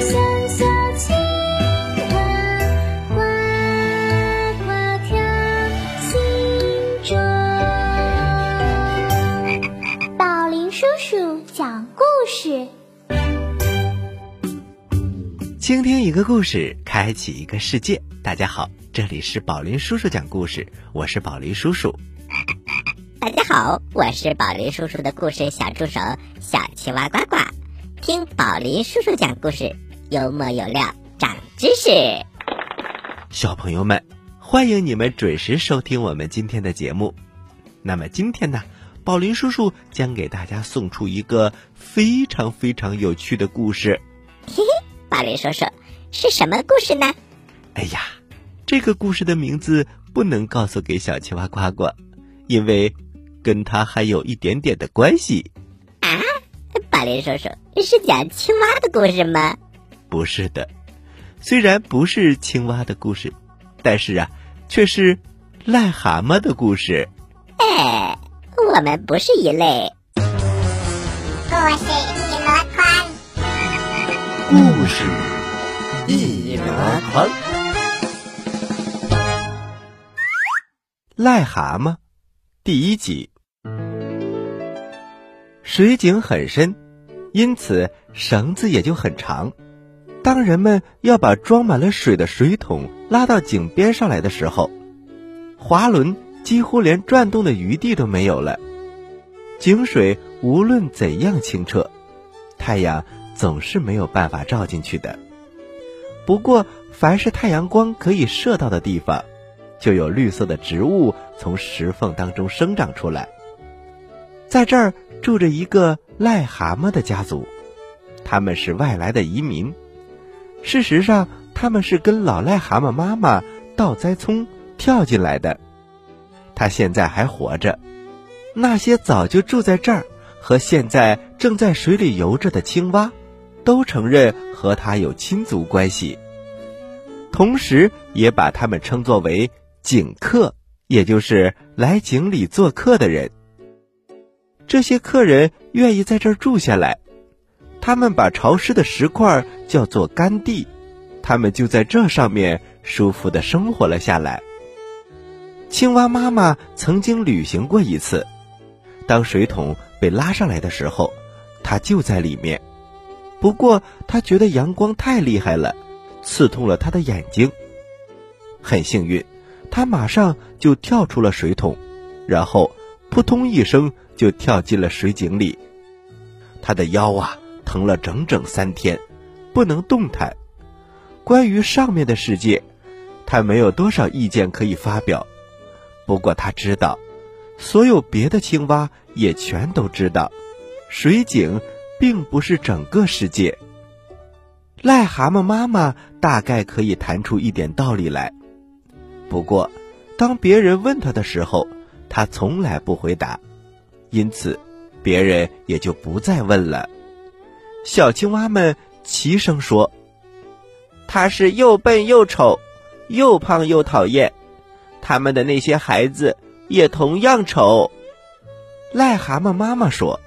小小青蛙呱呱跳宝林叔叔讲故事倾听一个故事开启一个世界。大家好这里是宝林叔叔讲故事我是宝林叔叔。大家好我是宝林叔叔的故事小助手小青蛙呱呱。听宝林叔叔讲故事，幽默有料，长知识。小朋友们，欢迎你们准时收听我们今天的节目。那么今天呢，宝林叔叔将给大家送出一个非常非常有趣的故事。嘿嘿。宝林叔叔，是什么故事呢？哎呀，这个故事的名字不能告诉给小青蛙呱呱，因为跟他还有一点点的关系。林叔叔是讲青蛙的故事吗？不是的，虽然不是青蛙的故事，但是啊，却是癞蛤蟆的故事。哎，我们不是一类。故事一箩筐。故事一箩筐，癞蛤蟆第一集。水井很深，因此绳子也就很长。当人们要把装满了水的水桶拉到井边上来的时候，滑轮几乎连转动的余地都没有了。井水无论怎样清澈，太阳。总是没有办法照进去的。不过，凡是太阳光可以射到的地方，就有绿色的植物从石缝当中生长出来。在这儿住着一个癞蛤蟆的家族，他们是外来的移民。事实上，他们是跟老癞蛤蟆妈妈倒栽葱跳进来的。他现在还活着。那些早就住在这儿和现在正在水里游着的青蛙。都承认和他有亲族关系，同时也把他们称作为井客，也就是来井里做客的人。这些客人愿意在这儿住下来，他们把潮湿的石块叫做干地，他们就在这上面舒服的生活了下来。青蛙妈妈曾经旅行过一次，当水桶被拉上来的时候，它就在里面。不过，他觉得阳光太厉害了，刺痛了他的眼睛。很幸运，他马上就跳出了水桶，然后扑通一声就跳进了水井里。他的腰啊疼了整整三天，不能动弹。关于上面的世界，他没有多少意见可以发表。不过他知道，所有别的青蛙也全都知道，水井。并不是整个世界。癞蛤蟆妈妈大概可以谈出一点道理来，不过，当别人问他的时候，他从来不回答，因此，别人也就不再问了。小青蛙们齐声说：“他是又笨又丑，又胖又讨厌。他们的那些孩子也同样丑。”癞蛤蟆妈妈说。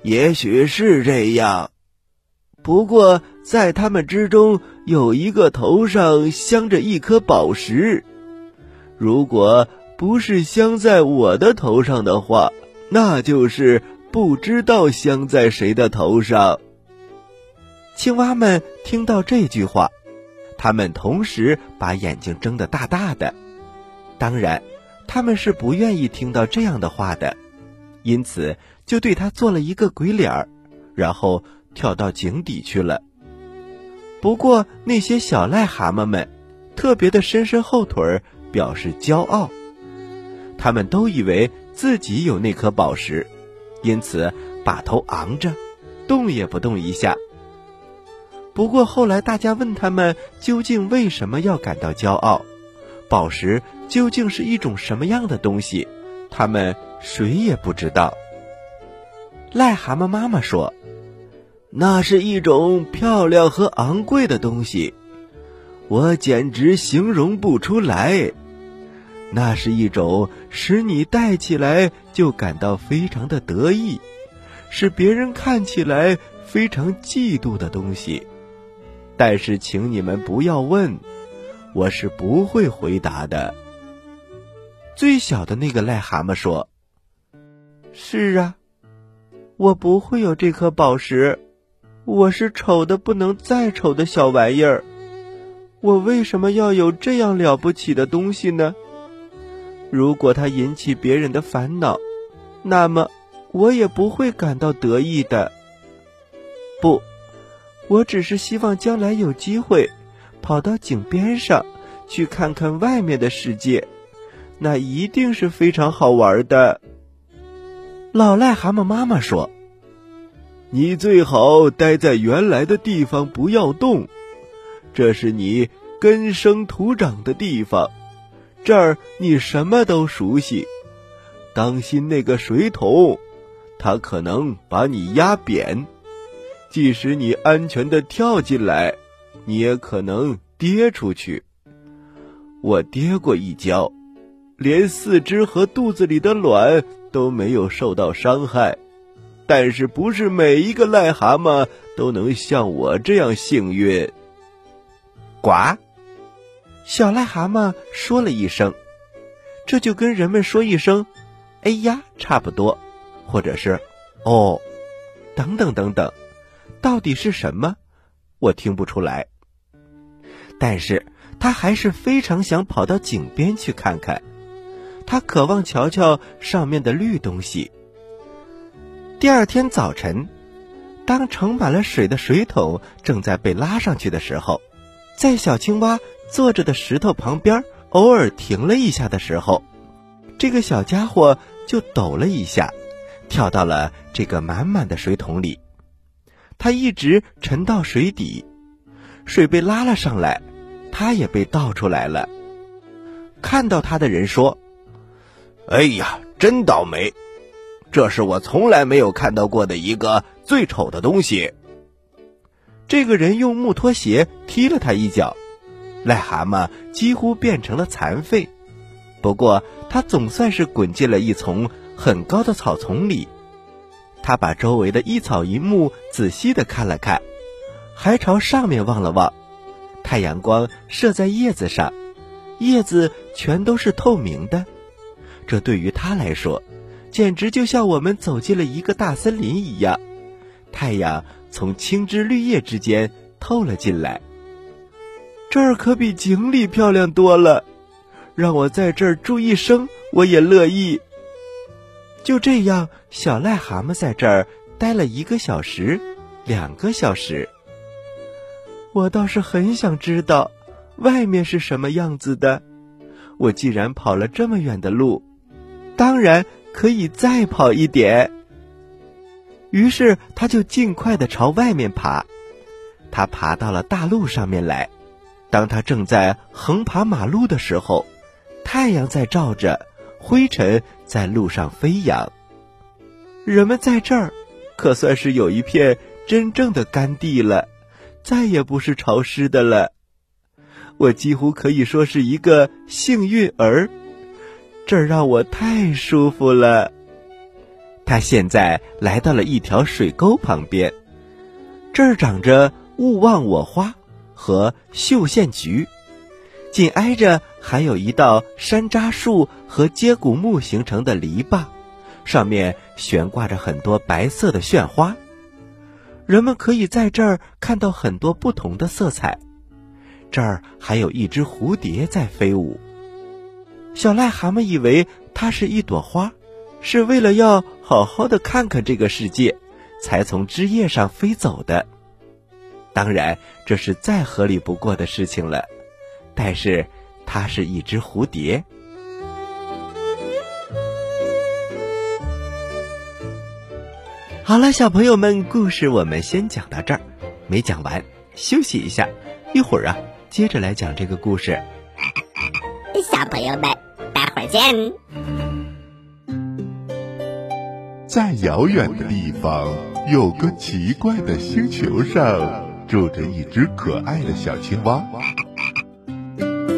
也许是这样，不过在他们之中有一个头上镶着一颗宝石，如果不是镶在我的头上的话，那就是不知道镶在谁的头上。青蛙们听到这句话，他们同时把眼睛睁得大大的。当然，他们是不愿意听到这样的话的，因此。就对他做了一个鬼脸儿，然后跳到井底去了。不过那些小癞蛤蟆们特别的伸伸后腿儿，表示骄傲。他们都以为自己有那颗宝石，因此把头昂着，动也不动一下。不过后来大家问他们究竟为什么要感到骄傲，宝石究竟是一种什么样的东西，他们谁也不知道。癞蛤蟆妈妈说：“那是一种漂亮和昂贵的东西，我简直形容不出来。那是一种使你戴起来就感到非常的得意，使别人看起来非常嫉妒的东西。但是，请你们不要问，我是不会回答的。”最小的那个癞蛤蟆说：“是啊。”我不会有这颗宝石，我是丑的不能再丑的小玩意儿，我为什么要有这样了不起的东西呢？如果它引起别人的烦恼，那么我也不会感到得意的。不，我只是希望将来有机会跑到井边上去看看外面的世界，那一定是非常好玩的。老癞蛤蟆妈妈说。你最好待在原来的地方，不要动。这是你根生土长的地方，这儿你什么都熟悉。当心那个水桶，它可能把你压扁。即使你安全的跳进来，你也可能跌出去。我跌过一跤，连四肢和肚子里的卵都没有受到伤害。但是不是每一个癞蛤蟆都能像我这样幸运？呱！小癞蛤蟆说了一声，这就跟人们说一声“哎呀”差不多，或者是“哦”，等等等等，到底是什么？我听不出来。但是他还是非常想跑到井边去看看，他渴望瞧瞧上面的绿东西。第二天早晨，当盛满了水的水桶正在被拉上去的时候，在小青蛙坐着的石头旁边偶尔停了一下的时候，这个小家伙就抖了一下，跳到了这个满满的水桶里。他一直沉到水底，水被拉了上来，他也被倒出来了。看到他的人说：“哎呀，真倒霉！”这是我从来没有看到过的一个最丑的东西。这个人用木拖鞋踢了他一脚，癞蛤蟆几乎变成了残废。不过他总算是滚进了一丛很高的草丛里。他把周围的一草一木仔细的看了看，还朝上面望了望。太阳光射在叶子上，叶子全都是透明的。这对于他来说。简直就像我们走进了一个大森林一样，太阳从青枝绿叶之间透了进来。这儿可比井里漂亮多了，让我在这儿住一生我也乐意。就这样，小癞蛤蟆在这儿待了一个小时，两个小时。我倒是很想知道，外面是什么样子的。我既然跑了这么远的路，当然。可以再跑一点。于是他就尽快的朝外面爬。他爬到了大路上面来。当他正在横爬马路的时候，太阳在照着，灰尘在路上飞扬。人们在这儿，可算是有一片真正的干地了，再也不是潮湿的了。我几乎可以说是一个幸运儿。这儿让我太舒服了。他现在来到了一条水沟旁边，这儿长着勿忘我花和绣线菊，紧挨着还有一道山楂树和接骨木形成的篱笆，上面悬挂着很多白色的炫花。人们可以在这儿看到很多不同的色彩。这儿还有一只蝴蝶在飞舞。小癞蛤蟆以为它是一朵花，是为了要好好的看看这个世界，才从枝叶上飞走的。当然，这是再合理不过的事情了。但是，它是一只蝴蝶。好了，小朋友们，故事我们先讲到这儿，没讲完，休息一下，一会儿啊，接着来讲这个故事。小朋友们，待会儿见。在遥远的地方，有个奇怪的星球上，住着一只可爱的小青蛙。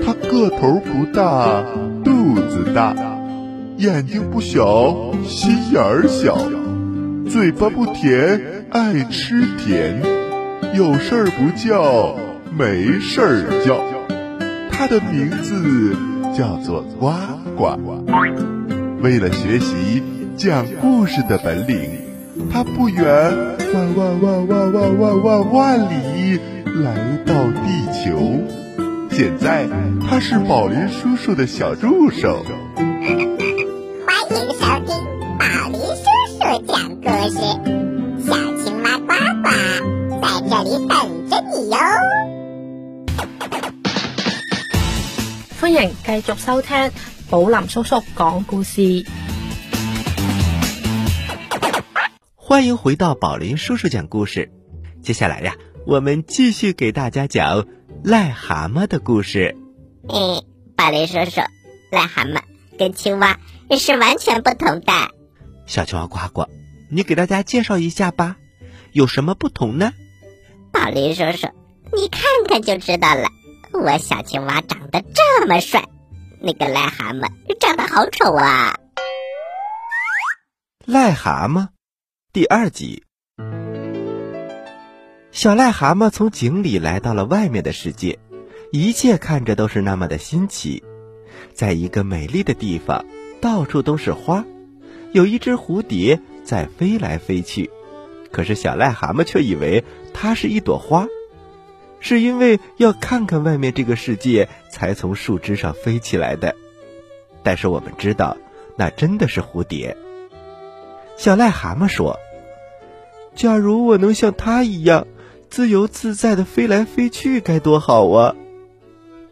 它个头不大，肚子大，眼睛不小，心眼儿小，嘴巴不甜，爱吃甜，有事儿不叫，没事儿叫。它的名字。叫做呱呱。为了学习讲故事的本领，他不远万万万万万万万万里来到地球。现在他是宝林叔叔的小助手。欢迎收听宝林叔叔讲故事，小青蛙呱呱在这里等着你哟。歡迎繼續收聽寶林叔叔講故事。欢迎回到宝林叔叔讲故事。接下来呀，我们继续给大家讲癞蛤蟆的故事。嗯，宝林叔叔，癞蛤蟆跟青蛙是完全不同的。小青蛙呱呱，你给大家介绍一下吧，有什么不同呢？宝林叔叔，你看看就知道了。我小青蛙长得这么帅，那个癞蛤蟆长得好丑啊！癞蛤蟆第二集。小癞蛤蟆从井里来到了外面的世界，一切看着都是那么的新奇。在一个美丽的地方，到处都是花，有一只蝴蝶在飞来飞去。可是小癞蛤蟆却以为它是一朵花，是因为要看看外面这个世界，才从树枝上飞起来的。但是我们知道，那真的是蝴蝶。小癞蛤蟆说：“假如我能像它一样，自由自在的飞来飞去，该多好啊！”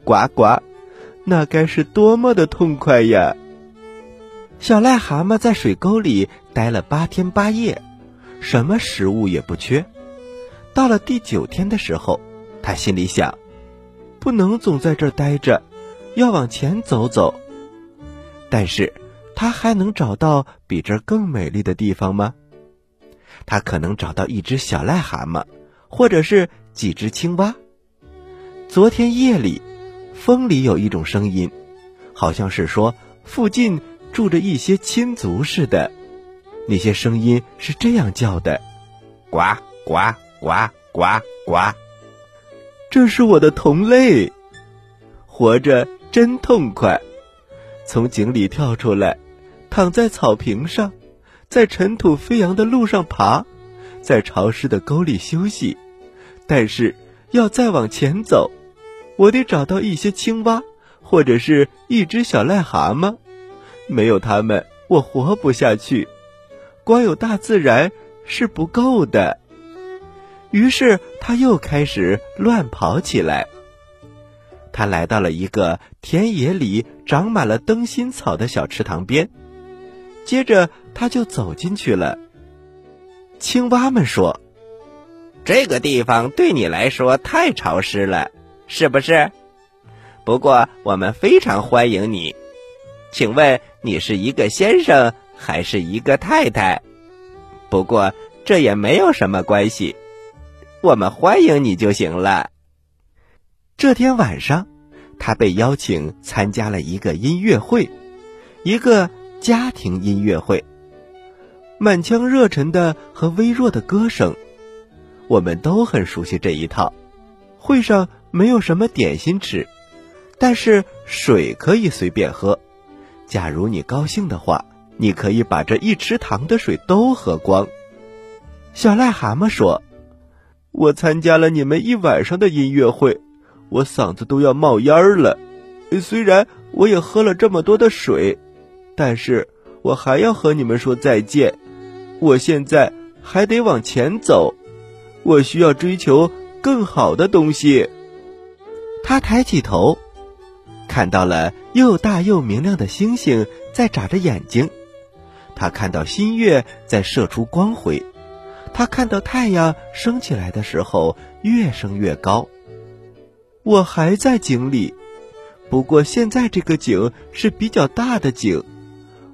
呱呱，那该是多么的痛快呀！小癞蛤蟆在水沟里待了八天八夜，什么食物也不缺。到了第九天的时候，他心里想：不能总在这儿待着，要往前走走。但是，他还能找到比这更美丽的地方吗？他可能找到一只小癞蛤蟆，或者是几只青蛙。昨天夜里，风里有一种声音，好像是说附近住着一些亲族似的。那些声音是这样叫的：“呱呱呱呱呱。”这是我的同类，活着真痛快。从井里跳出来，躺在草坪上，在尘土飞扬的路上爬，在潮湿的沟里休息。但是要再往前走，我得找到一些青蛙，或者是一只小癞蛤蟆。没有它们，我活不下去。光有大自然是不够的。于是他又开始乱跑起来。他来到了一个田野里长满了灯芯草的小池塘边，接着他就走进去了。青蛙们说：“这个地方对你来说太潮湿了，是不是？不过我们非常欢迎你。请问你是一个先生还是一个太太？不过这也没有什么关系，我们欢迎你就行了。”这天晚上，他被邀请参加了一个音乐会，一个家庭音乐会。满腔热忱的和微弱的歌声，我们都很熟悉这一套。会上没有什么点心吃，但是水可以随便喝。假如你高兴的话，你可以把这一池塘的水都喝光。小癞蛤蟆说：“我参加了你们一晚上的音乐会。”我嗓子都要冒烟了，虽然我也喝了这么多的水，但是我还要和你们说再见。我现在还得往前走，我需要追求更好的东西。他抬起头，看到了又大又明亮的星星在眨着眼睛，他看到新月在射出光辉，他看到太阳升起来的时候越升越高。我还在井里，不过现在这个井是比较大的井，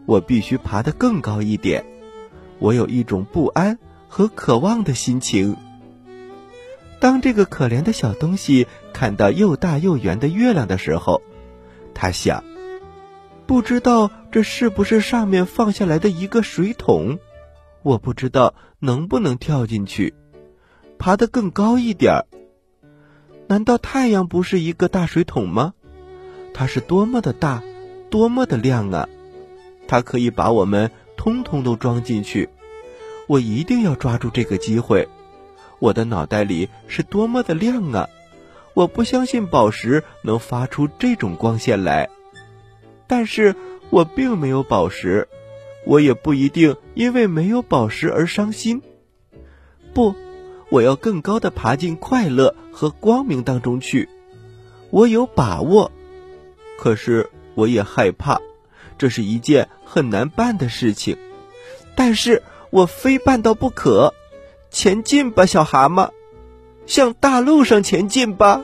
我必须爬得更高一点。我有一种不安和渴望的心情。当这个可怜的小东西看到又大又圆的月亮的时候，他想：不知道这是不是上面放下来的一个水桶？我不知道能不能跳进去，爬得更高一点儿。难道太阳不是一个大水桶吗？它是多么的大，多么的亮啊！它可以把我们通通都装进去。我一定要抓住这个机会。我的脑袋里是多么的亮啊！我不相信宝石能发出这种光线来，但是我并没有宝石，我也不一定因为没有宝石而伤心。不，我要更高的爬进快乐和光明当中去。我有把握，可是我也害怕，这是一件很难办的事情。但是我非办到不可。前进吧，小蛤蟆，向大路上前进吧。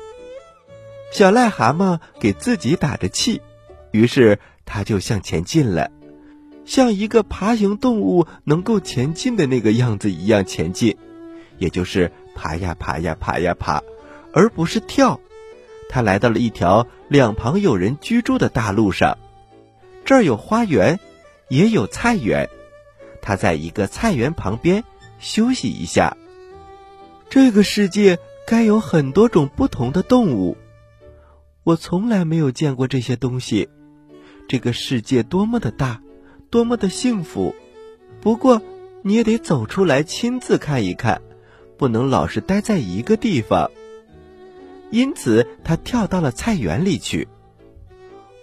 小癞蛤蟆给自己打着气，于是他就向前进了，像一个爬行动物能够前进的那个样子一样前进，也就是爬呀爬呀爬呀爬，而不是跳。他来到了一条两旁有人居住的大路上，这儿有花园，也有菜园。他在一个菜园旁边。休息一下。这个世界该有很多种不同的动物，我从来没有见过这些东西。这个世界多么的大，多么的幸福！不过你也得走出来亲自看一看，不能老是待在一个地方。因此，他跳到了菜园里去。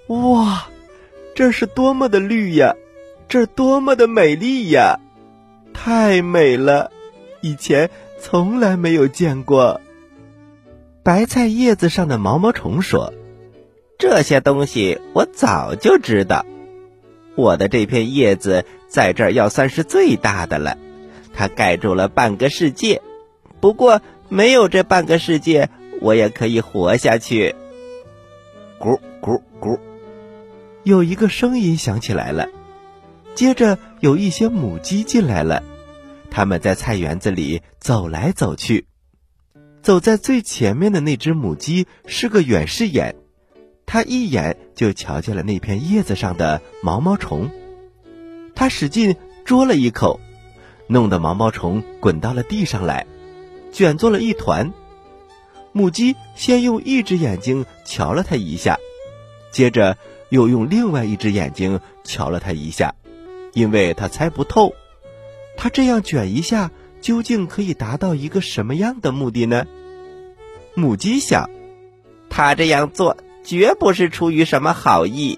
哇，这是多么的绿呀！这多么的美丽呀！太美了，以前从来没有见过。白菜叶子上的毛毛虫说：“这些东西我早就知道。我的这片叶子在这儿要算是最大的了，它盖住了半个世界。不过没有这半个世界，我也可以活下去。”咕咕咕，有一个声音响起来了。接着有一些母鸡进来了，它们在菜园子里走来走去。走在最前面的那只母鸡是个远视眼，它一眼就瞧见了那片叶子上的毛毛虫。它使劲啄了一口，弄得毛毛虫滚到了地上来，卷作了一团。母鸡先用一只眼睛瞧了它一下，接着又用另外一只眼睛瞧了它一下。因为他猜不透，他这样卷一下，究竟可以达到一个什么样的目的呢？母鸡想，他这样做绝不是出于什么好意。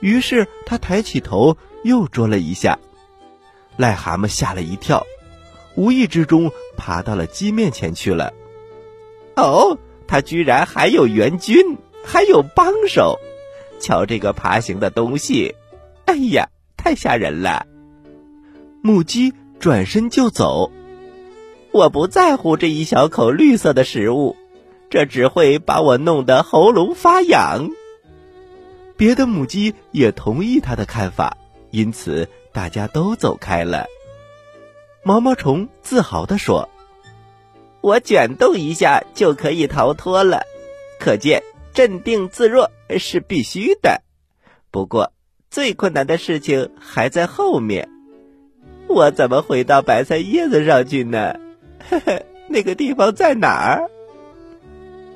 于是他抬起头又啄了一下，癞蛤蟆吓了一跳，无意之中爬到了鸡面前去了。哦，他居然还有援军，还有帮手！瞧这个爬行的东西，哎呀！太吓人了！母鸡转身就走。我不在乎这一小口绿色的食物，这只会把我弄得喉咙发痒。别的母鸡也同意他的看法，因此大家都走开了。毛毛虫自豪地说：“我卷动一下就可以逃脱了，可见镇定自若是必须的。不过……”最困难的事情还在后面，我怎么回到白菜叶子上去呢？嘿嘿，那个地方在哪儿？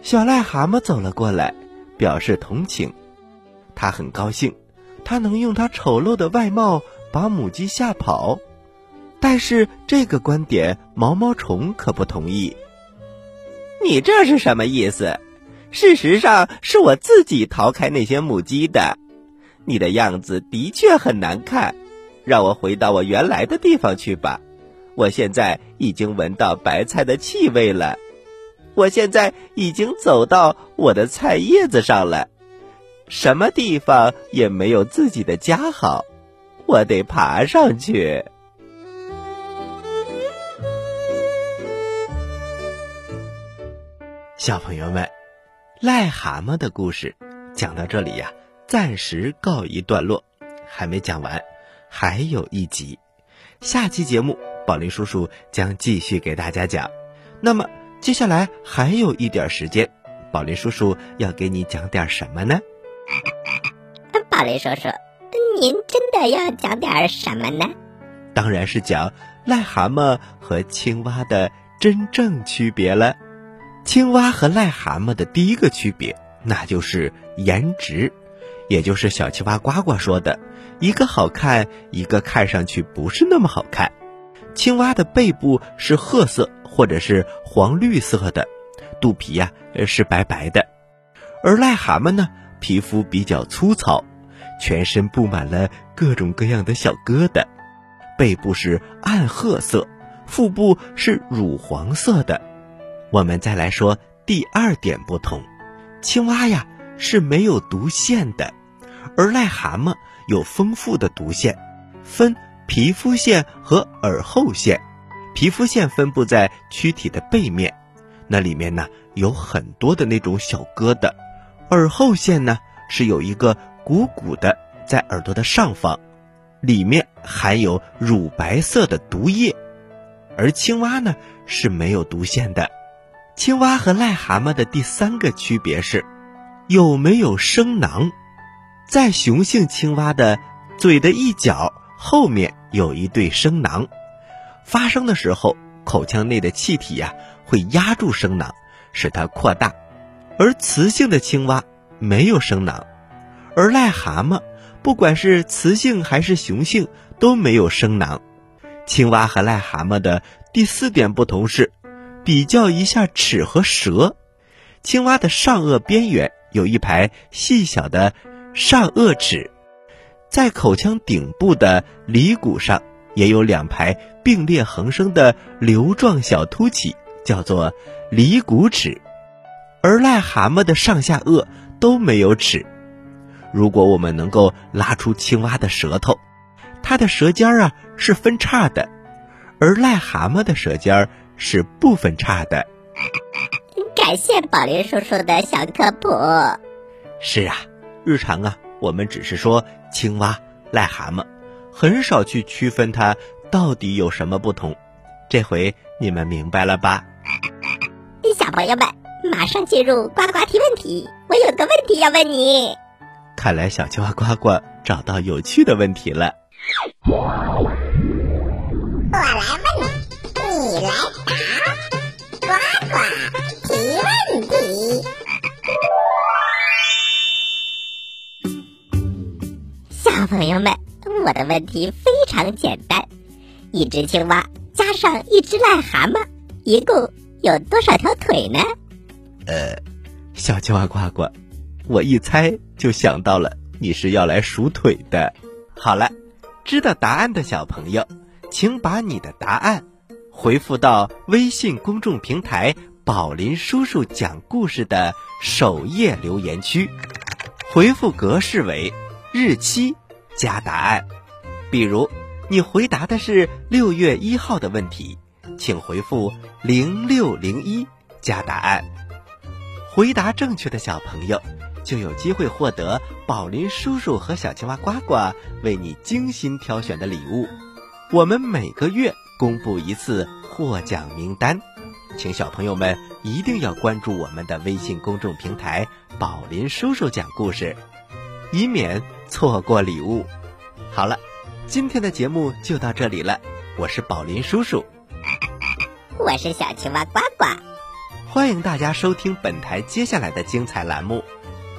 小癞蛤蟆走了过来，表示同情。他很高兴，他能用他丑陋的外貌把母鸡吓跑。但是这个观点，毛毛虫可不同意。你这是什么意思？事实上，是我自己逃开那些母鸡的。你的样子的确很难看，让我回到我原来的地方去吧。我现在已经闻到白菜的气味了，我现在已经走到我的菜叶子上了。什么地方也没有自己的家好，我得爬上去。小朋友们，癞蛤蟆的故事讲到这里呀。暂时告一段落，还没讲完，还有一集。下期节目，宝林叔叔将继续给大家讲。那么接下来还有一点时间，宝林叔叔要给你讲点什么呢？宝林叔叔，您真的要讲点什么呢？当然是讲癞蛤蟆和青蛙的真正区别了。青蛙和癞蛤蟆的第一个区别，那就是颜值。也就是小青蛙呱呱说的，一个好看，一个看上去不是那么好看。青蛙的背部是褐色或者是黄绿色的，肚皮呀是白白的，而癞蛤蟆呢，皮肤比较粗糙，全身布满了各种各样的小疙瘩，背部是暗褐色，腹部是乳黄色的。我们再来说第二点不同，青蛙呀是没有毒腺的，而癞蛤蟆有丰富的毒腺，分皮肤腺和耳后腺。皮肤腺分布在躯体的背面，那里面呢有很多的那种小疙瘩；耳后腺呢是有一个鼓鼓的在耳朵的上方，里面含有乳白色的毒液，而青蛙呢是没有毒腺的。青蛙和癞蛤蟆的第三个区别是，有没有声囊。在雄性青蛙的嘴的一角后面有一对声囊，发声的时候，口腔内的气体呀会压住声囊，使它扩大。而雌性的青蛙没有声囊，而癞蛤蟆不管是雌性还是雄性都没有声囊。青蛙和癞蛤蟆的第四点不同是。比较一下齿和舌，青蛙的上颚边缘有一排细小的上颚齿，在口腔顶部的犁骨上也有两排并列横生的瘤状小凸起，叫做犁骨齿。而癞蛤蟆的上下颚都没有齿。如果我们能够拉出青蛙的舌头，它的舌尖儿啊是分叉的，而癞蛤蟆的舌尖儿。是不分叉的。感谢宝林叔叔的小科普。是啊，日常啊，我们只是说青蛙、癞蛤蟆，很少去区分它到底有什么不同。这回你们明白了吧？小朋友们，马上进入呱呱提问题。我有个问题要问你。看来小青蛙呱呱找到有趣的问题了。我来问，你来答。呱呱提小朋友们，我的问题非常简单：一只青蛙加上一只癞蛤蟆，一共有多少条腿呢？呃，小青蛙呱呱，我一猜就想到了你是要来数腿的。好了，知道答案的小朋友，请把你的答案。回复到微信公众平台“宝林叔叔讲故事”的首页留言区，回复格式为日期加答案。比如，你回答的是六月一号的问题，请回复零六零一加答案。回答正确的小朋友就有机会获得宝林叔叔和小青蛙呱呱为你精心挑选的礼物。我们每个月。公布一次获奖名单，请小朋友们一定要关注我们的微信公众平台“宝林叔叔讲故事”，以免错过礼物。好了，今天的节目就到这里了，我是宝林叔叔，我是小青蛙呱呱，欢迎大家收听本台接下来的精彩栏目，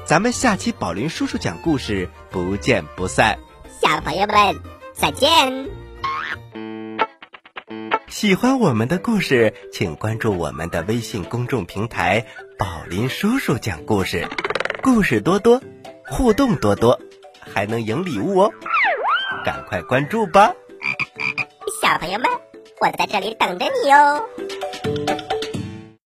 咱们下期宝林叔叔讲故事不见不散，小朋友们再见。喜欢我们的故事，请关注我们的微信公众平台“宝林叔叔讲故事”，故事多多，互动多多，还能赢礼物哦！赶快关注吧，小朋友们，我在这里等着你哦。